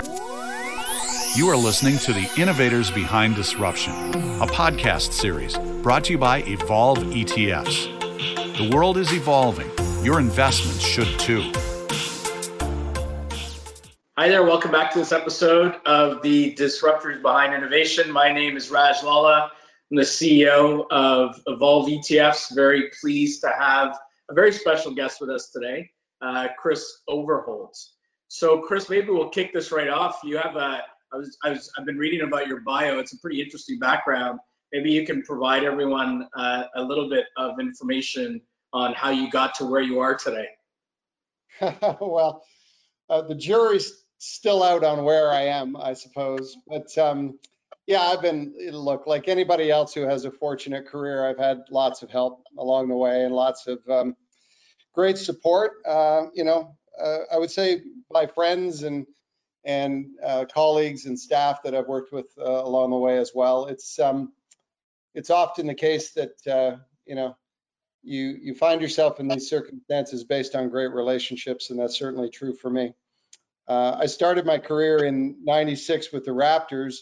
You are listening to the Innovators Behind Disruption, a podcast series brought to you by Evolve ETFs. The world is evolving. Your investments should too. Hi there, welcome back to this episode of the Disruptors Behind Innovation. My name is Raj Lala. I'm the CEO of Evolve ETFs. Very pleased to have a very special guest with us today, uh, Chris Overholt. So, Chris, maybe we'll kick this right off. You have a, I was, I was, I've been reading about your bio. It's a pretty interesting background. Maybe you can provide everyone uh, a little bit of information on how you got to where you are today. well, uh, the jury's still out on where I am, I suppose. But um, yeah, I've been, look, like anybody else who has a fortunate career, I've had lots of help along the way and lots of um, great support. Uh, you know, uh, I would say by friends and and uh, colleagues and staff that I've worked with uh, along the way as well. It's um, it's often the case that uh, you know you you find yourself in these circumstances based on great relationships, and that's certainly true for me. Uh, I started my career in '96 with the Raptors,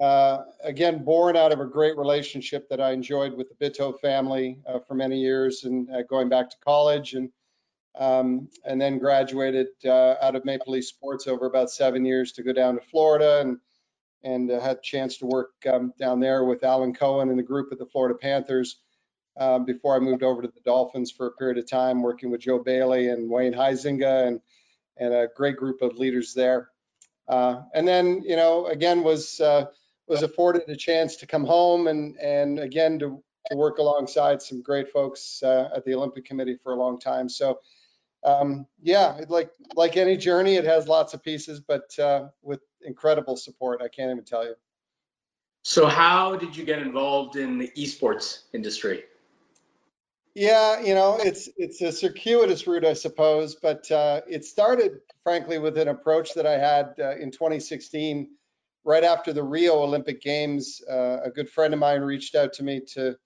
uh, again, born out of a great relationship that I enjoyed with the Bitove family uh, for many years and going back to college and um, and then graduated uh, out of Maple Leaf Sports over about seven years to go down to Florida and and uh, had a chance to work um, down there with Alan Cohen and the group at the Florida Panthers um, before I moved over to the Dolphins for a period of time working with Joe Bailey and Wayne Huizenga and and a great group of leaders there. and then, you know, again was was afforded a chance to come home and and again to, to work alongside some great folks uh, at the Olympic Committee for a long time. So um, yeah, like like any journey, it has lots of pieces, but uh, with incredible support. I can't even tell you. So how did you get involved in the esports industry? Yeah, you know, it's it's a circuitous route, I suppose, but uh, it started, frankly, with an approach that I had uh, in 2016 right after the Rio Olympic Games, uh, a good friend of mine reached out to me to,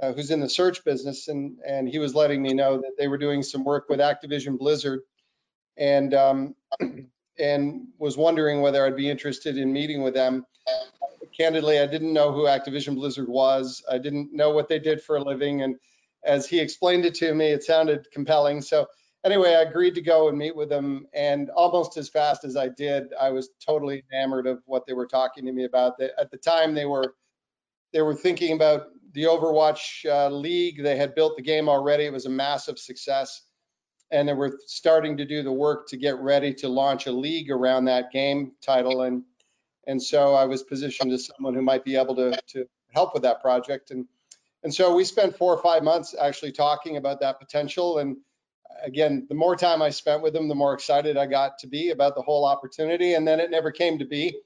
uh, who's in the search business, and and he was letting me know that they were doing some work with Activision Blizzard, and um, and was wondering whether I'd be interested in meeting with them. Candidly, I didn't know who Activision Blizzard was. I didn't know what they did for a living, and as he explained it to me, it sounded compelling. So anyway, I agreed to go and meet with them. And almost as fast as I did, I was totally enamored of what they were talking to me about. At the time, they were they were thinking about the Overwatch uh, League. They had built the game already. It was a massive success, and they were starting to do the work to get ready to launch a league around that game title. And and so I was positioned as someone who might be able to to help with that project. And and so we spent four or five months actually talking about that potential and again, the more time I spent with them, the more excited I got to be about the whole opportunity. And then it never came to be.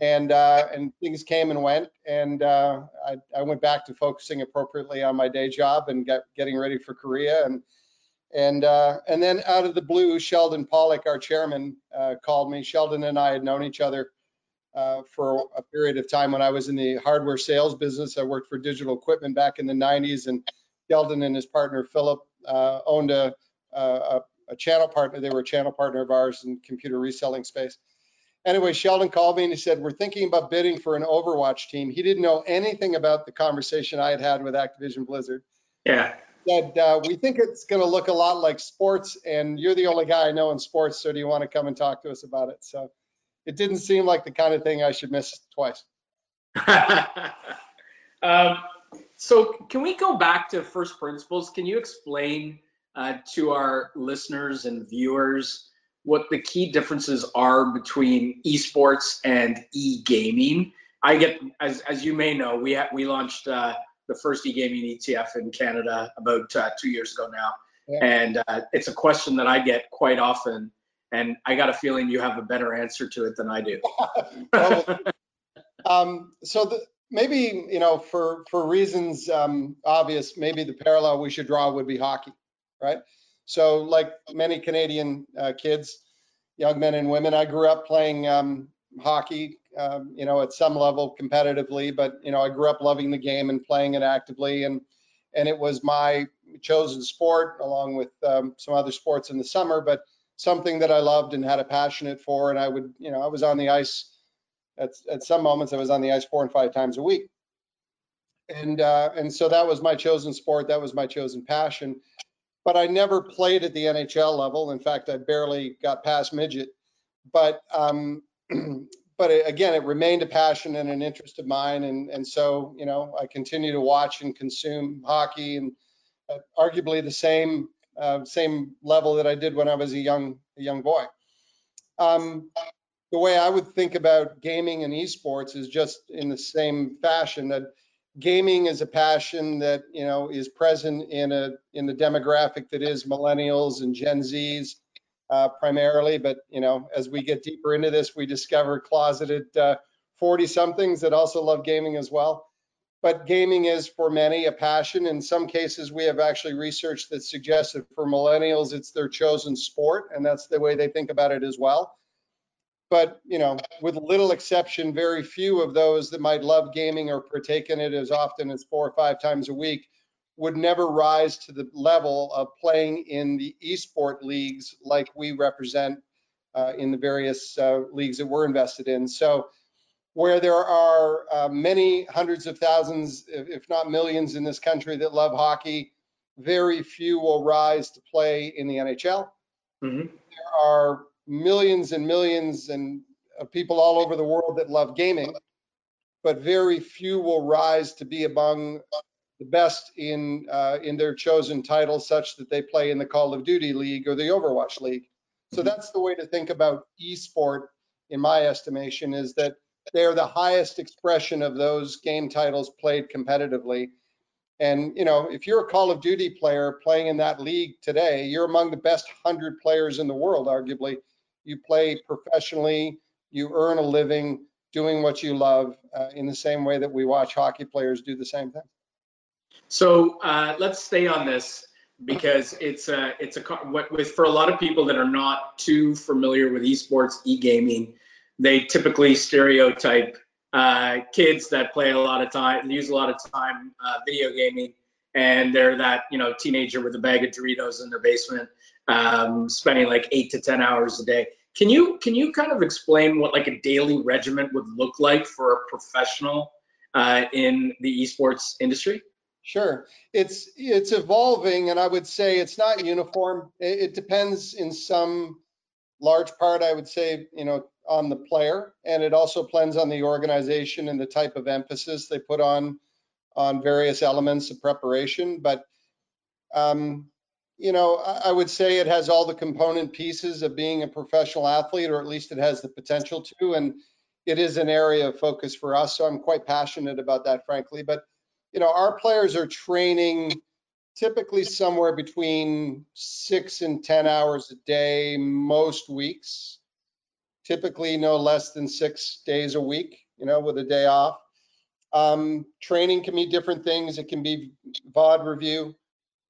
And uh, and things came and went, and uh, I, I, went back to focusing appropriately on my day job and get, getting ready for Korea. And and uh, and then out of the blue, Sheldon Pollock, our chairman, uh, called me. Sheldon and I had known each other uh, for a period of time when I was in the hardware sales business. I worked for Digital Equipment back in the 90s, and Sheldon and his partner Philip uh, owned a a, a channel partner. They were a channel partner of ours in computer reselling space. Anyway, Sheldon called me and he said, We're thinking about bidding for an Overwatch team. He didn't know anything about the conversation I had had with Activision Blizzard. Yeah. Said, uh, We think it's going to look a lot like sports, and you're the only guy I know in sports, so do you want to come and talk to us about it? So it didn't seem like the kind of thing I should miss twice. um, so, can we go back to first principles? Can you explain uh, to our listeners and viewers what the key differences are between esports and e-gaming. I get, as, as you may know, we ha- we launched uh, the first e-gaming ETF in Canada about uh, two years ago now, yeah. and uh, it's a question that I get quite often, and I got a feeling you have a better answer to it than I do. well, um, so the, maybe you know, for for reasons um, obvious, maybe the parallel we should draw would be hockey right? So like many Canadian uh, kids, young men and women, I grew up playing um, hockey, um, you know, at some level competitively, but you know, I grew up loving the game and playing it actively, and and it was my chosen sport along with um, some other sports in the summer. But something that I loved and had a passionate for. And I would, you know, I was on the ice at, at some moments, I was on the ice four and five times a week. And, uh, and so that was my chosen sport. That was my chosen passion. But I never played at the NHL level. In fact, I barely got past midget. But, um, but it, again, it remained a passion and an interest of mine. And, and so, you know, I continue to watch and consume hockey and uh, arguably the same uh, same level that I did when I was a young a young boy. Um, the way I would think about gaming and esports is just in the same fashion that gaming is a passion that you know is present in a in the demographic that is millennials and Gen Zs uh, primarily. But you know, as we get deeper into this, we discover closeted 40 uh, somethings that also love gaming as well but gaming is for many a passion. In some cases, we have actually research that suggests that for millennials, it's their chosen sport, and that's the way they think about it as well. But you know, with little exception, very few of those that might love gaming or partake in it as often as four or five times a week would never rise to the level of playing in the esport leagues like we represent uh, in the various uh, leagues that we're invested in. So where there are uh, many hundreds of thousands, if not millions in this country that love hockey, very few will rise to play in the NHL. Mm-hmm. There are millions and millions and of people all over the world that love gaming, but very few will rise to be among the best in uh, in their chosen title, such that they play in the Call of Duty League or the Overwatch League. So mm-hmm. that's the way to think about esport, in my estimation, is that they are the highest expression of those game titles played competitively. And you know, if you're a Call of Duty player playing in that league today, you're among the best 100 players in the world arguably. You play professionally, you earn a living doing what you love uh, in the same way that we watch hockey players do the same thing. So uh, let's stay on this because it's a it's a what with for a lot of people that are not too familiar with esports, e-gaming they typically stereotype uh, kids that play a lot of time, use a lot of time uh, video gaming, and they're that you know teenager with a bag of Doritos in their basement, um, spending like eight to ten hours a day. Can you can you kind of explain what like a daily regimen would look like for a professional uh, in the esports industry? Sure, it's it's evolving, and I would say it's not uniform. It, it depends in some large part. I would say you know on the player, and it also depends on the organization and the type of emphasis they put on on various elements of preparation. But um, you know, I, I would say it has all the component pieces of being a professional athlete, or at least it has the potential to. And it is an area of focus for us, so I'm quite passionate about that, frankly. But you know, our players are training typically somewhere between six and 10 hours a day most weeks typically no less than six days a week, you know, with a day off. Um, training can be different things. It can be VOD review.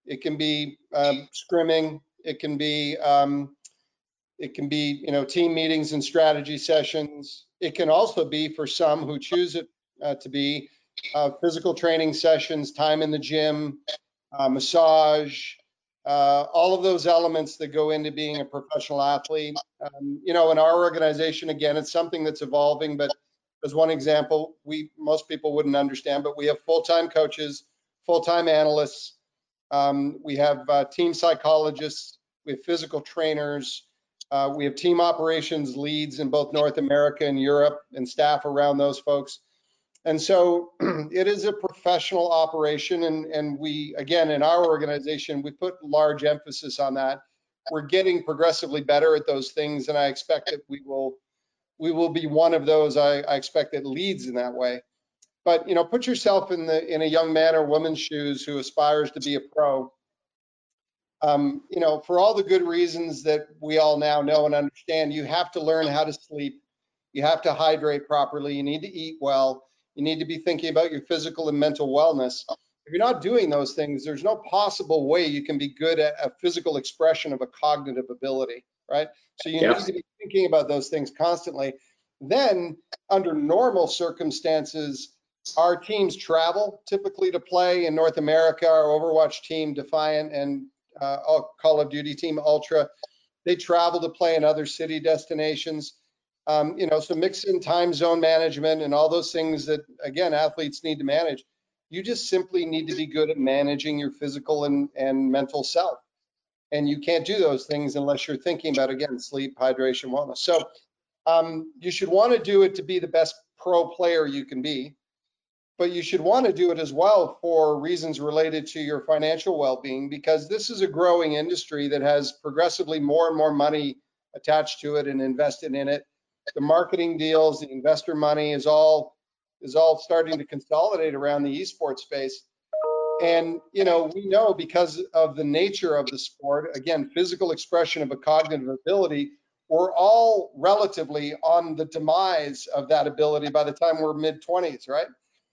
It can be um, scrimming. It can be um, it can be you know team meetings and strategy sessions. It can also be for some who choose it uh, to be uh, physical training sessions, time in the gym, uh, massage, uh, all of those elements that go into being a professional athlete. Um, you know, in our organization, again, it's something that's evolving, but as one example, we most people wouldn't understand, but we have full-time coaches, full-time analysts, um, we have uh, team psychologists, we have physical trainers, uh, we have team operations leads in both North America and Europe and staff around those folks. And so it is a professional operation. And, and we, again, in our organization, we put large emphasis on that. We're getting progressively better at those things. And I expect that we will, we will be one of those, I, I expect that leads in that way. But, you know, put yourself in the, in a young man or woman's shoes who aspires to be a pro. Um, you know, for all the good reasons that we all now know and understand, you have to learn how to sleep. You have to hydrate properly. You need to eat well you need to be thinking about your physical and mental wellness. If you're not doing those things, there's no possible way you can be good at a physical expression of a cognitive ability, right? So you need to be thinking about those things constantly. Then, under normal circumstances, our teams travel typically to play in North America. Our Overwatch team, Defiant, and uh, Call of Duty team, Ultra, They travel to play in other city destinations. Um, you know, so mix in time zone management and all those things that, again, athletes need to manage. You just simply need to be good at managing your physical and, and mental self. And you can't do those things unless you're thinking about, again, sleep, hydration, wellness. So um, you should want to do it to be the best pro player you can be but you should want to do it as well for reasons related to your financial well-being because this is a growing industry that has progressively more and more money attached to it and invested in it. The marketing deals, the investor money is all is all starting to consolidate around the esports space. And you know, we know because of the nature of the sport, again, physical expression of a cognitive ability, we're all relatively on the demise of that ability by the time we're mid 20s, right?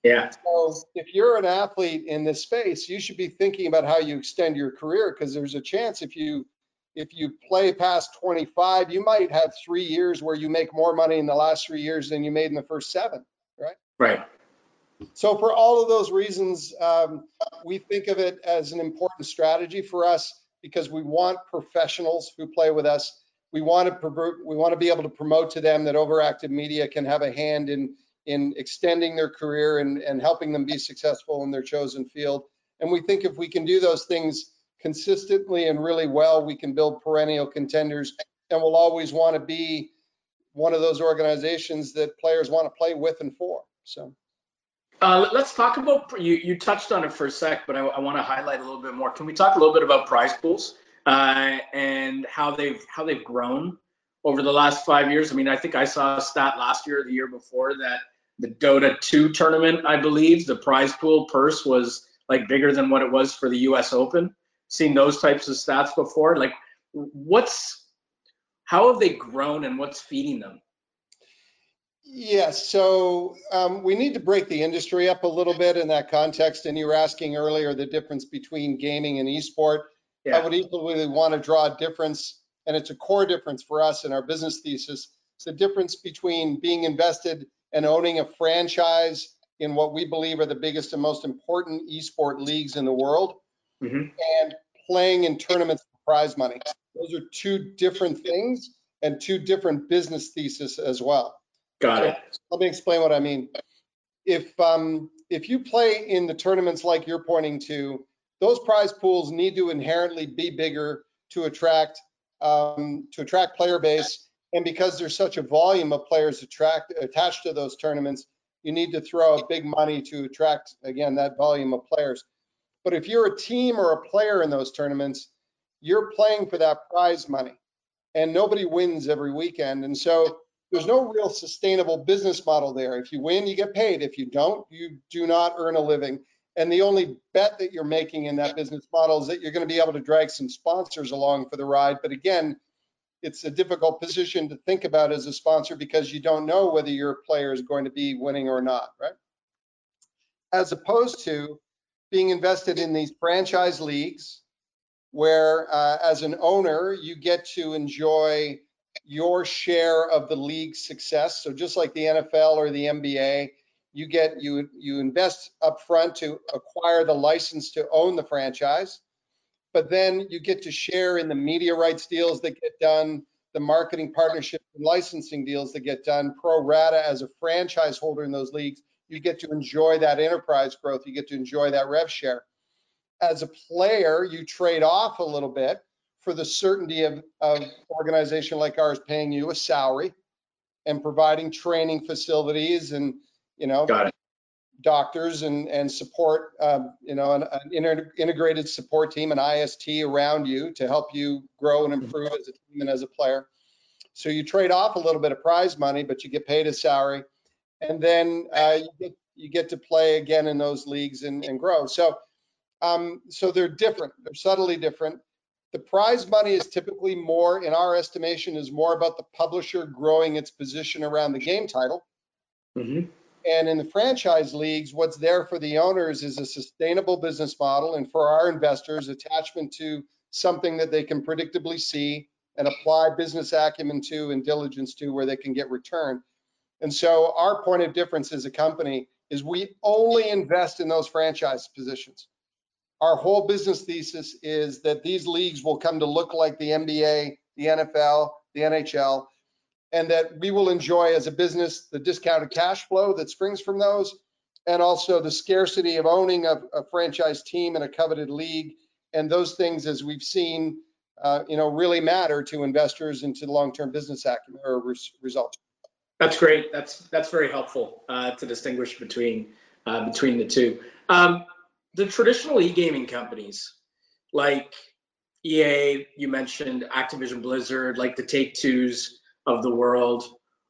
Yeah. So if you're an athlete in this space, you should be thinking about how you extend your career because there's a chance if you if you play past 25, you might have three years where you make more money in the last three years than you made in the first seven, right? Right. So for all of those reasons, um, we think of it as an important strategy for us because we want professionals who play with us. We want to we want to be able to promote to them that overactive media can have a hand in in extending their career and, and helping them be successful in their chosen field. And we think if we can do those things consistently and really well, we can build perennial contenders and we'll always want to be one of those organizations that players want to play with and for. So. Uh, let's talk about you. You touched on it for a sec, but I, I want to highlight a little bit more. Can we talk a little bit about prize pools uh, and how they've how they've grown over the last five years? I mean, I think I saw a stat last year or the year before that the Dota 2 tournament, I believe, the prize pool purse was like bigger than what it was for the US Open. Seen those types of stats before. Like, what's how have they grown and what's feeding them? Yes, so um, we need to break the industry up a little bit in that context. And you were asking earlier the difference between gaming and esport. Yeah. I would equally want to draw a difference, and it's a core difference for us in our business thesis. It's the difference between being invested and owning a franchise in what we believe are the biggest and most important esport leagues in the world mm-hmm. and playing in tournaments for prize money. Those are two different things and two different business theses as well. Got so it. Let me explain what I mean. If um, if you play in the tournaments like you're pointing to, those prize pools need to inherently be bigger to attract um, to attract player base and because there's such a volume of players attract, attached to those tournaments, you need to throw out big money to attract, again, that volume of players. But if you're a team or a player in those tournaments, you're playing for that prize money and nobody wins every weekend. And so there's no real sustainable business model there. If you win, you get paid. If you don't, you do not earn a living. And the only bet that you're making in that business model is that you're going to be able to drag some sponsors along for the ride. But again, it's a difficult position to think about as a sponsor because you don't know whether your player is going to be winning or not, right? As opposed to being invested in these franchise leagues where uh, as an owner, you get to enjoy your share of the league's success. So just like the NFL or the NBA, you get you you invest up front to acquire the license to own the franchise but then you get to share in the media rights deals that get done, the marketing partnership and licensing deals that get done, pro rata as a franchise holder in those leagues. You get to enjoy that enterprise growth. You get to enjoy that rev share. As a player, you trade off a little bit for the certainty of, of organization like ours paying you a salary and providing training facilities and you know doctors and, and support, um, you know, an, an inter- integrated support team, an IST around you to help you grow and improve as a team and as a player. So you trade off a little bit of prize money, but you get paid a salary, and then uh, you get you get to play again in those leagues and, and grow. So um, so they're different. They're subtly different. The prize money is typically more, in our estimation, is more about the publisher growing its position around the game title. Mm-hmm. And in the franchise leagues, what's there for the owners is a sustainable business model, and for our investors, attachment to something that they can predictably see and apply business acumen to and diligence to where they can get return. And so our point of difference as a company is we only invest in those franchise positions. Our whole business thesis is that these leagues will come to look like the NBA the NFL, the NHL, and that we will enjoy as a business the discounted cash flow that springs from those, and also the scarcity of owning a, a franchise team in a coveted league. And those things, as we've seen, uh, you know, really matter to investors and to long-term business acumen or res- results. That's great. That's that's very helpful uh, to distinguish between uh, between the two. Um, the traditional e-gaming companies, like EA, you mentioned Activision Blizzard, like the Take Twos of the world,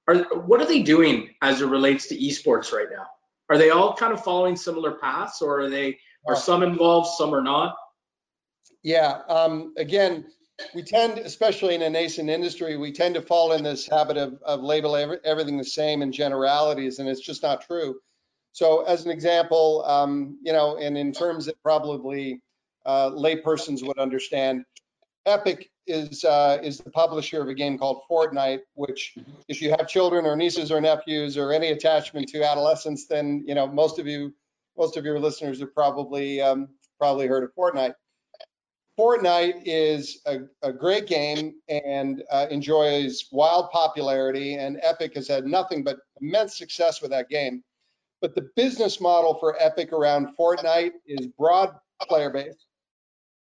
are what are they doing as it relates to esports right now? Are they all kind of following similar paths, or are they are some involved, some are not? Yeah. Um, again, we tend, especially in a nascent industry, we tend to fall in this habit of, of label every, everything the same in generalities, and it's just not true. So, as an example, um, you know, and in terms that probably uh, laypersons would understand, Epic is uh, is the publisher of a game called Fortnite, which, if you have children or nieces or nephews or any attachment to adolescence, then you know most of you, most of your listeners have probably um, probably heard of Fortnite. Fortnite is a, a great game and uh, enjoys wild popularity, and Epic has had nothing but immense success with that game. But the business model for Epic around Fortnite is broad player base,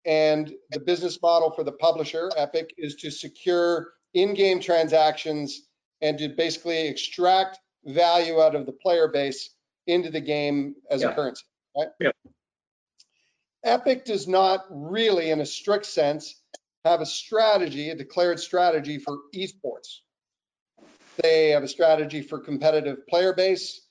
and the business model for the publisher, Epic, is to secure in-game transactions and to basically extract value out of the player base into the game as yeah. a currency, right? Yeah. Epic does not really, in a strict sense, have a strategy, a declared strategy for esports. They have a strategy for competitive player base.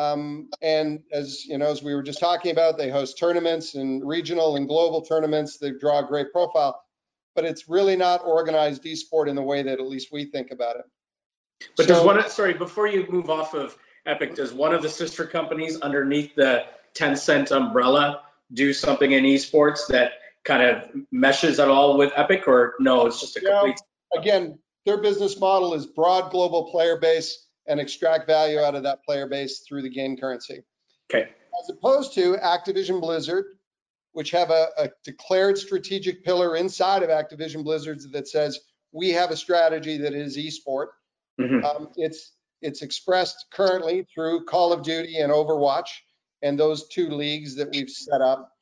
Um, and as you know, as we were just talking about, they host tournaments and regional and global tournaments. They draw a great profile, but it's really not organized esport in the way that at least we think about it. But so, does one, sorry, before you move off of Epic, does one of the sister companies underneath the Tencent umbrella do something in esports that kind of meshes at all with Epic, or no, it's just a complete. again, their business model is broad global player base and extract value out of that player base through the game currency. Okay. As opposed to Activision Blizzard, which have a, a declared strategic pillar inside of Activision Blizzard that says we have a strategy that is esport. Mm-hmm. Um, it's it's expressed currently through Call of Duty and Overwatch and those two leagues that we've set up.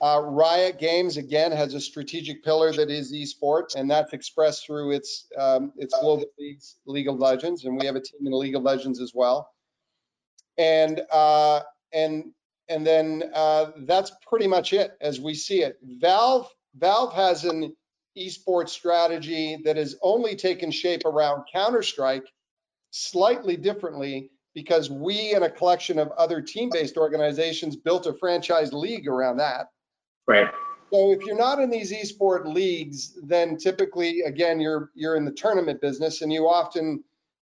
Uh, Riot Games again has a strategic pillar that is esports, and that's expressed through its um, its global leagues, League of Legends, and we have a team in League of Legends as well. And uh, and and then uh, that's pretty much it as we see it. Valve Valve has an esports strategy that has only taken shape around Counter Strike, slightly differently because we and a collection of other team-based organizations built a franchise league around that. Right. So if you're not in these esport leagues, then typically, again, you're you're in the tournament business, and you often,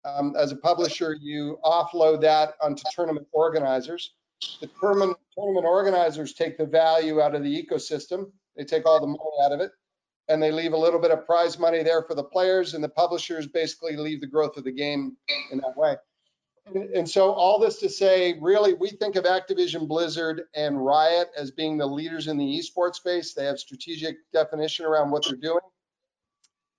um, as a publisher, you offload that onto tournament organizers. The tournament tournament organizers take the value out of the ecosystem. They take all the money out of it, and they leave a little bit of prize money there for the players, and the publishers basically leave the growth of the game in that way. Mm-hmm. And so all this to say, really, we think of Activision Blizzard and Riot as being the leaders in the esports space. They have strategic definition around what they're doing.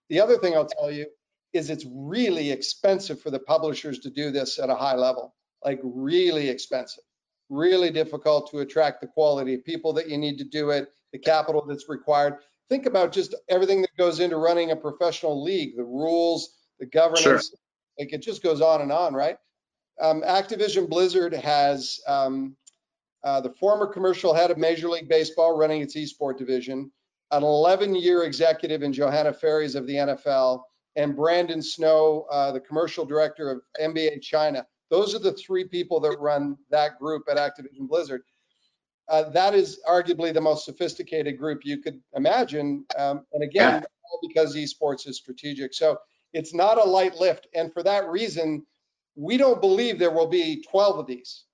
The other thing I'll tell you is it's really expensive for the publishers to do this at a high level, like really expensive, really difficult to attract the quality of people that you need to do it, the capital that's required. Think about just everything that goes into running a professional league, the rules, the governance, sure. like it just goes on and on, right? Um, Activision Blizzard has um, uh, the former commercial head of Major League Baseball running its esport division, an 11-year executive in Johanna Faries of the NFL, and Brandon Snow, uh, the commercial director of NBA China. Those are the three people that run that group at Activision Blizzard. Uh, that is arguably the most sophisticated group you could imagine. Um, and again, because esports is strategic. So it's not a light lift. And for that reason, we don't believe there will be 12 of these.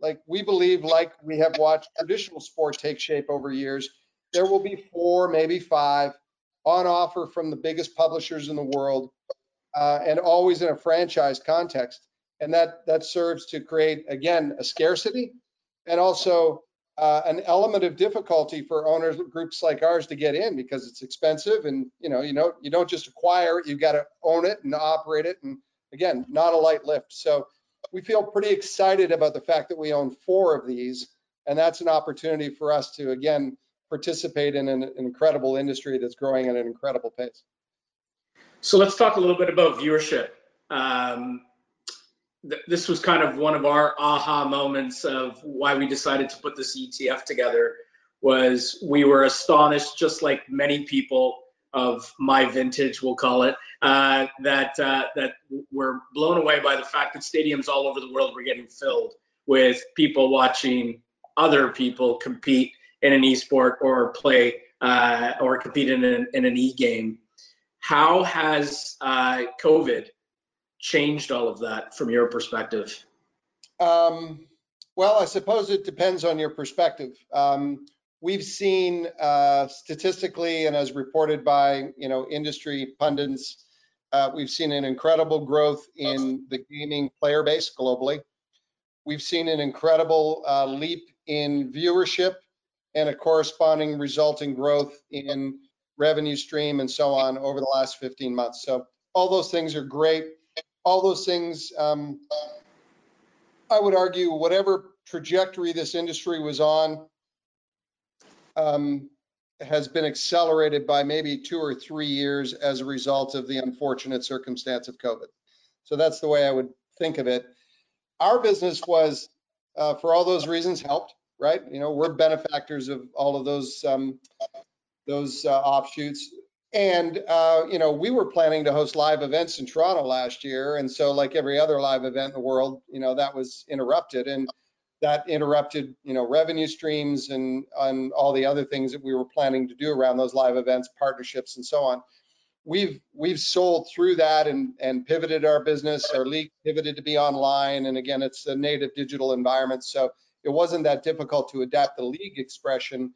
Like we believe, like we have watched traditional sport take shape over years, there will be four, maybe five on offer from the biggest publishers in the world, uh, and always in a franchise context. And that that serves to create again a scarcity, and also uh, an element of difficulty for owners groups like ours to get in because it's expensive and you know you know you don't just acquire it, you've got to own it and operate it, and again, not a light lift. So we feel pretty excited about the fact that we own four of these, and that's an opportunity for us to again participate in an, incredible industry that's growing at an incredible pace. So let's talk a little bit about viewership. Um, th- this was kind of one of our aha moments of why we decided to put this ETF together. Was we were astonished, just like many people of my vintage, we'll call it, uh, that uh, that were blown away by the fact that stadiums all over the world were getting filled with people watching other people compete in an esport or play uh, or compete in an, in an e-game. How has uh, COVID changed all of that from your perspective? Um, well, I suppose it depends on your perspective. Um, we've seen uh, statistically and as reported by you know industry pundits, uh, we've seen an incredible growth in the gaming player base globally. We've seen an incredible uh, leap in viewership and a corresponding resulting growth in revenue stream and so on over the last 15 months. So all those things are great. All those things, um, I would argue, whatever trajectory this industry was on um, has been accelerated by maybe two or three years as a result of the unfortunate circumstance of COVID. So that's the way I would think of it. Our business was, uh, for all those reasons, helped right? You know, we're benefactors of all of those um, those uh, offshoots. And uh, you know, we were planning to host live events in Toronto last year, and so like every other live event in the world, you know, that was interrupted, and that interrupted, you know, revenue streams and on all the other things that we were planning to do around those live events, partnerships, and so on. We've we've sold through that and and pivoted our business. Our league pivoted to be online, and again, it's a native digital environment, so it wasn't that difficult to adapt the league expression.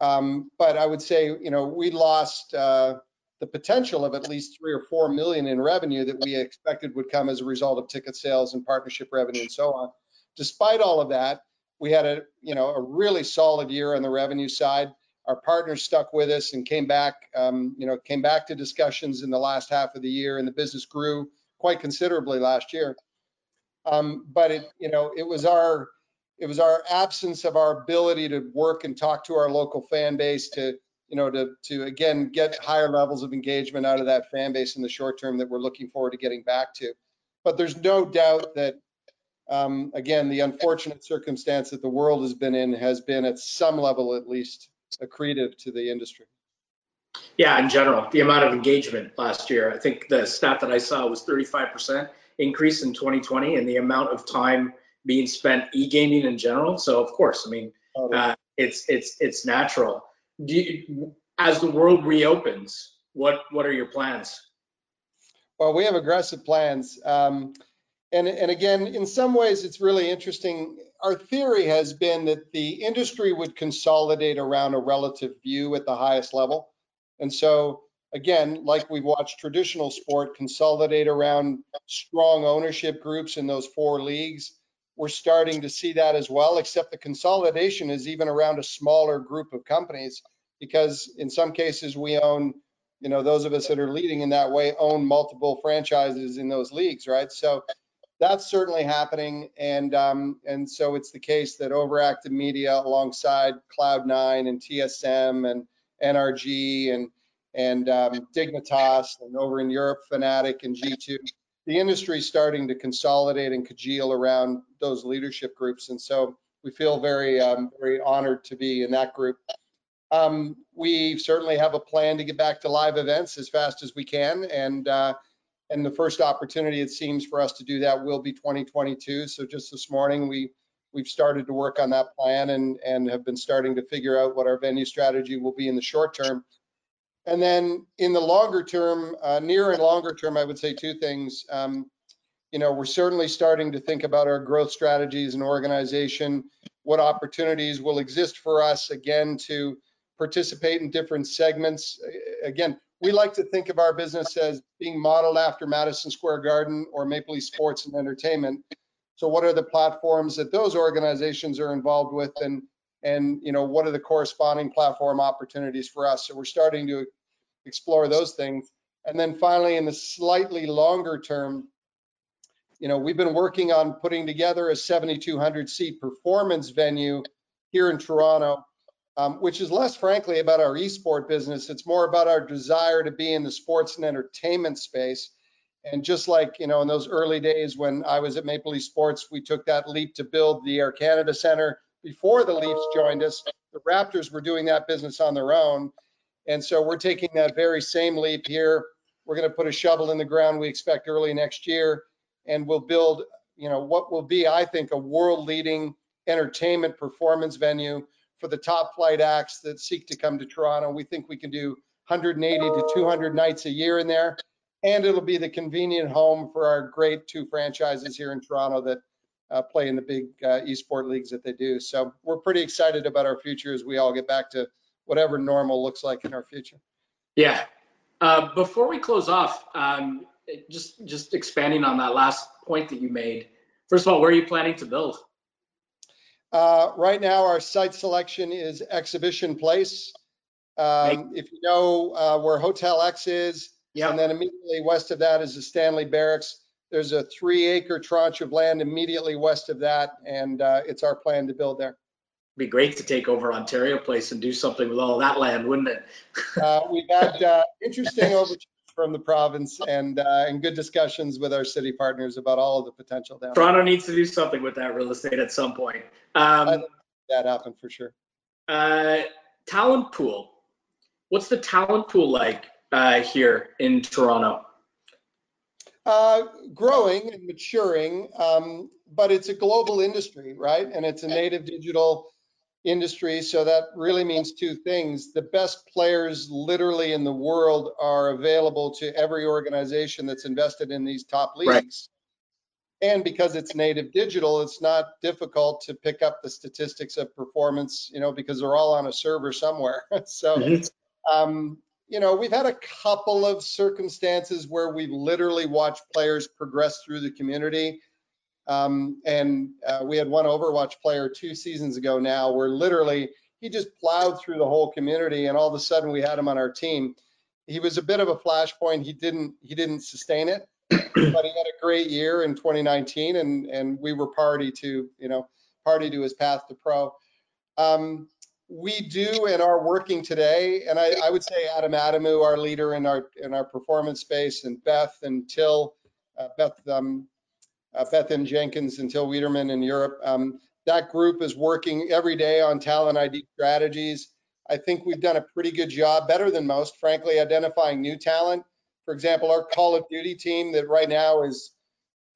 Um, but I would say, you know, we lost uh, the potential of at least three or four million in revenue that we expected would come as a result of ticket sales and partnership revenue and so on. Despite all of that, we had a, you know, a really solid year on the revenue side. Our partners stuck with us and came back, um, you know, came back to discussions in the last half of the year, and the business grew quite considerably last year. Um, but it, you know, it was our it was our absence of our ability to work and talk to our local fan base to you know to to again get higher levels of engagement out of that fan base in the short term that we're looking forward to getting back to but there's no doubt that um, again the unfortunate circumstance that the world has been in has been at some level at least accretive to the industry yeah in general the amount of engagement last year i think the stat that i saw was 35% increase in 2020 and the amount of time being spent e-gaming in general. So of course, I mean, uh, it's it's it's natural. You, as the world reopens, what what are your plans? Well, we have aggressive plans, um, and and again, in some ways, it's really interesting. Our theory has been that the industry would consolidate around a relative view at the highest level, and so again, like we've watched traditional sport consolidate around strong ownership groups in those four leagues we're starting to see that as well, except the consolidation is even around a smaller group of companies because in some cases we own, you know, those of us that are leading in that way own multiple franchises in those leagues, right? So that's certainly happening. And um, and so it's the case that Overactive Media alongside Cloud9 and TSM and NRG and and um, Dignitas and over in Europe, Fnatic and G2 the industry is starting to consolidate and cajole around those leadership groups. And so we feel very, um, very honored to be in that group. Um, we certainly have a plan to get back to live events as fast as we can. And, uh, and the first opportunity it seems for us to do that will be 2022. So just this morning, we, we've started to work on that plan and, and have been starting to figure out what our venue strategy will be in the short term. And then in the longer term, uh, near and longer term, I would say two things. Um, you know, we're certainly starting to think about our growth strategies and organization, what opportunities will exist for us again to participate in different segments. Again, we like to think of our business as being modeled after Madison Square Garden or Maple Leaf Sports and Entertainment. So what are the platforms that those organizations are involved with and and you know what are the corresponding platform opportunities for us. So we're starting to explore those things. And then finally, in the slightly longer term, you know, we've been working on putting together a 7,200 seat performance venue here in Toronto, um, which is less, frankly, about our esport business. It's more about our desire to be in the sports and entertainment space. And just like, you know, in those early days when I was at Maple Leaf Sports, we took that leap to build the Air Canada Center before the Leafs joined us. The Raptors were doing that business on their own. And so we're taking that very same leap here. We're going to put a shovel in the ground we expect early next year and we'll build, you know, what will be, I think, a world leading entertainment performance venue for the top flight acts that seek to come to Toronto. We think we can do 180 to 200 nights a year in there. And it'll be the convenient home for our great two franchises here in Toronto that uh, play in the big uh, esport leagues that they do. So we're pretty excited about our future as we all get back to whatever normal looks like in our future. Yeah. Uh, before we close off, um, just just expanding on that last point that you made. First of all, where are you planning to build? Uh, right now, our site selection is Exhibition Place. Um, if you know uh, where Hotel X is, yeah. and then immediately west of that is the Stanley Barracks. There's a three-acre tranche of land immediately west of that, and uh, it's our plan to build there. Be great to take over Ontario Place and do something with all that land, wouldn't it? Uh, we've had uh, interesting overtures from the province and uh, and good discussions with our city partners about all of the potential down. Toronto needs to do something with that real estate at some point. Um, that happen for sure. Uh, talent pool. What's the talent pool like uh, here in Toronto? Uh, growing and maturing, um, but it's a global industry, right? And it's a native digital industry. So that really means two things. The best players literally in the world are available to every organization that's invested in these top leagues. Right. And because it's native digital, it's not difficult to pick up the statistics of performance, you know, because they're all on a server somewhere. so, mm-hmm. um, you know, we've had a couple of circumstances where we've literally watched players progress through the community. Um, and uh, we had one Overwatch player two seasons ago now where literally he just plowed through the whole community and all of a sudden we had him on our team. He was a bit of a flashpoint. He didn't he didn't sustain it, but he had a great year in 2019 and and we were party to, you know, party to his path to pro. Um, we do and are working today, and I, I, would say Adam Adamu, our leader in our in our performance space, and Beth and Till, uh, Beth um, uh, Bethan Jenkins and Till Wiederman in Europe. Um, that group is working every day on talent ID strategies. I think we've done a pretty good job, better than most, frankly, identifying new talent. For example, our Call of Duty team that right now is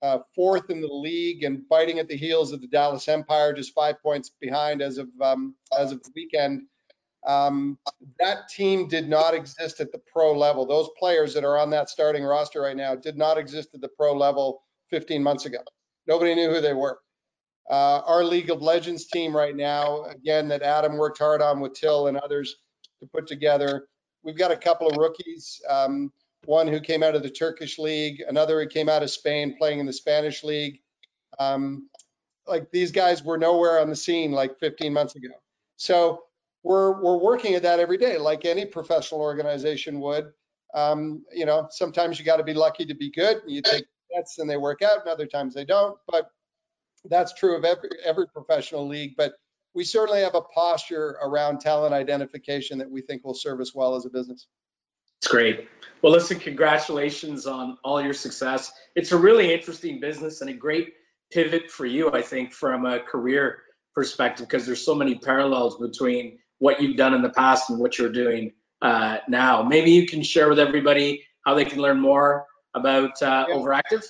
uh, fourth in the league and biting at the heels of the Dallas Empire, just five points behind as of um, as of the weekend. Um, that team did not exist at the pro level. Those players that are on that starting roster right now did not exist at the pro level 15 months ago. Nobody knew who they were. Uh, our League of Legends team right now, again, that Adam worked hard on with Till and others to put together. We've got a couple of rookies. Um, one who came out of the Turkish league, another who came out of Spain playing in the Spanish league. Um, like these guys were nowhere on the scene like 15 months ago. So we're we're working at that every day, like any professional organization would. Um, you know, sometimes you got to be lucky to be good. You take and they work out, and other times they don't. But that's true of every every professional league. But we certainly have a posture around talent identification that we think will serve us well as a business. It's great. Well, listen, congratulations on all your success. It's a really interesting business and a great pivot for you, I think, from a career perspective, because there's so many parallels between what you've done in the past and what you're doing uh, now. Maybe you can share with everybody how they can learn more about uh, yeah. Overactive.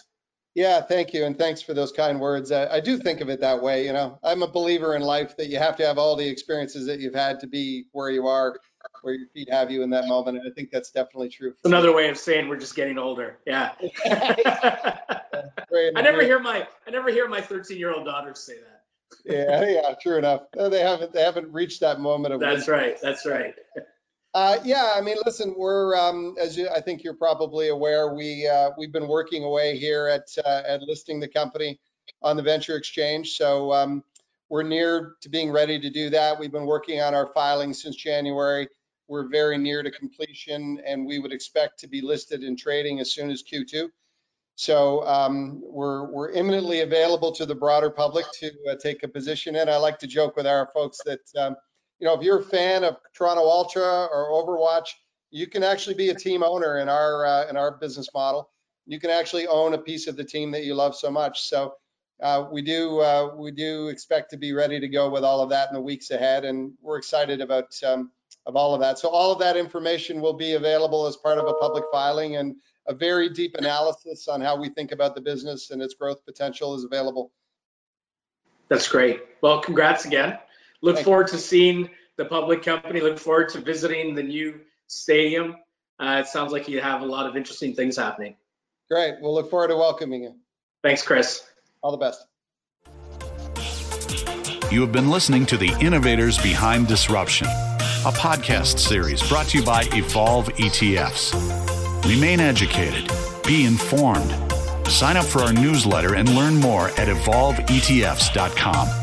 Yeah, thank you, and thanks for those kind words. I, I, do think of it that way. You know, I'm a believer in life that you have to have all the experiences that you've had to be where you are where your feet have you in that moment. And I think that's definitely true. Another way of saying we're just getting older. Yeah. I never hear my I never hear my 13 year old daughters say that. yeah, yeah, true enough. They haven't they haven't reached that moment of. That's wisdom. right. That's right. Uh, yeah, I mean, listen, we're um, as you, I think you're probably aware, we uh, we've been working away here at uh, at listing the company on the venture exchange. So um, we're near to being ready to do that. We've been working on our filing since January. We're very near to completion, and we would expect to be listed in trading as soon as Q2. So um, we're we're imminently available to the broader public to uh, take a position in. I like to joke with our folks that um, you know if you're a fan of Toronto Ultra or Overwatch, you can actually be a team owner in our uh, in our business model. You can actually own a piece of the team that you love so much. So uh, we do uh, we do expect to be ready to go with all of that in the weeks ahead, and we're excited about um, of all of that. So all of that information will be available as part of a public filing, and a very deep analysis on how we think about the business and its growth potential is available. That's great. Well, congrats again. Look Thank forward to seeing the public company. Look forward to visiting the new stadium. Uh, it sounds like you have a lot of interesting things happening. Great. We'll look forward to welcoming you. Thanks, Chris. All the best. You have been listening to The Innovators Behind Disruption, a podcast series brought to you by Evolve ETFs. Remain educated, be informed. Sign up for our newsletter and learn more at evolveetfs.com.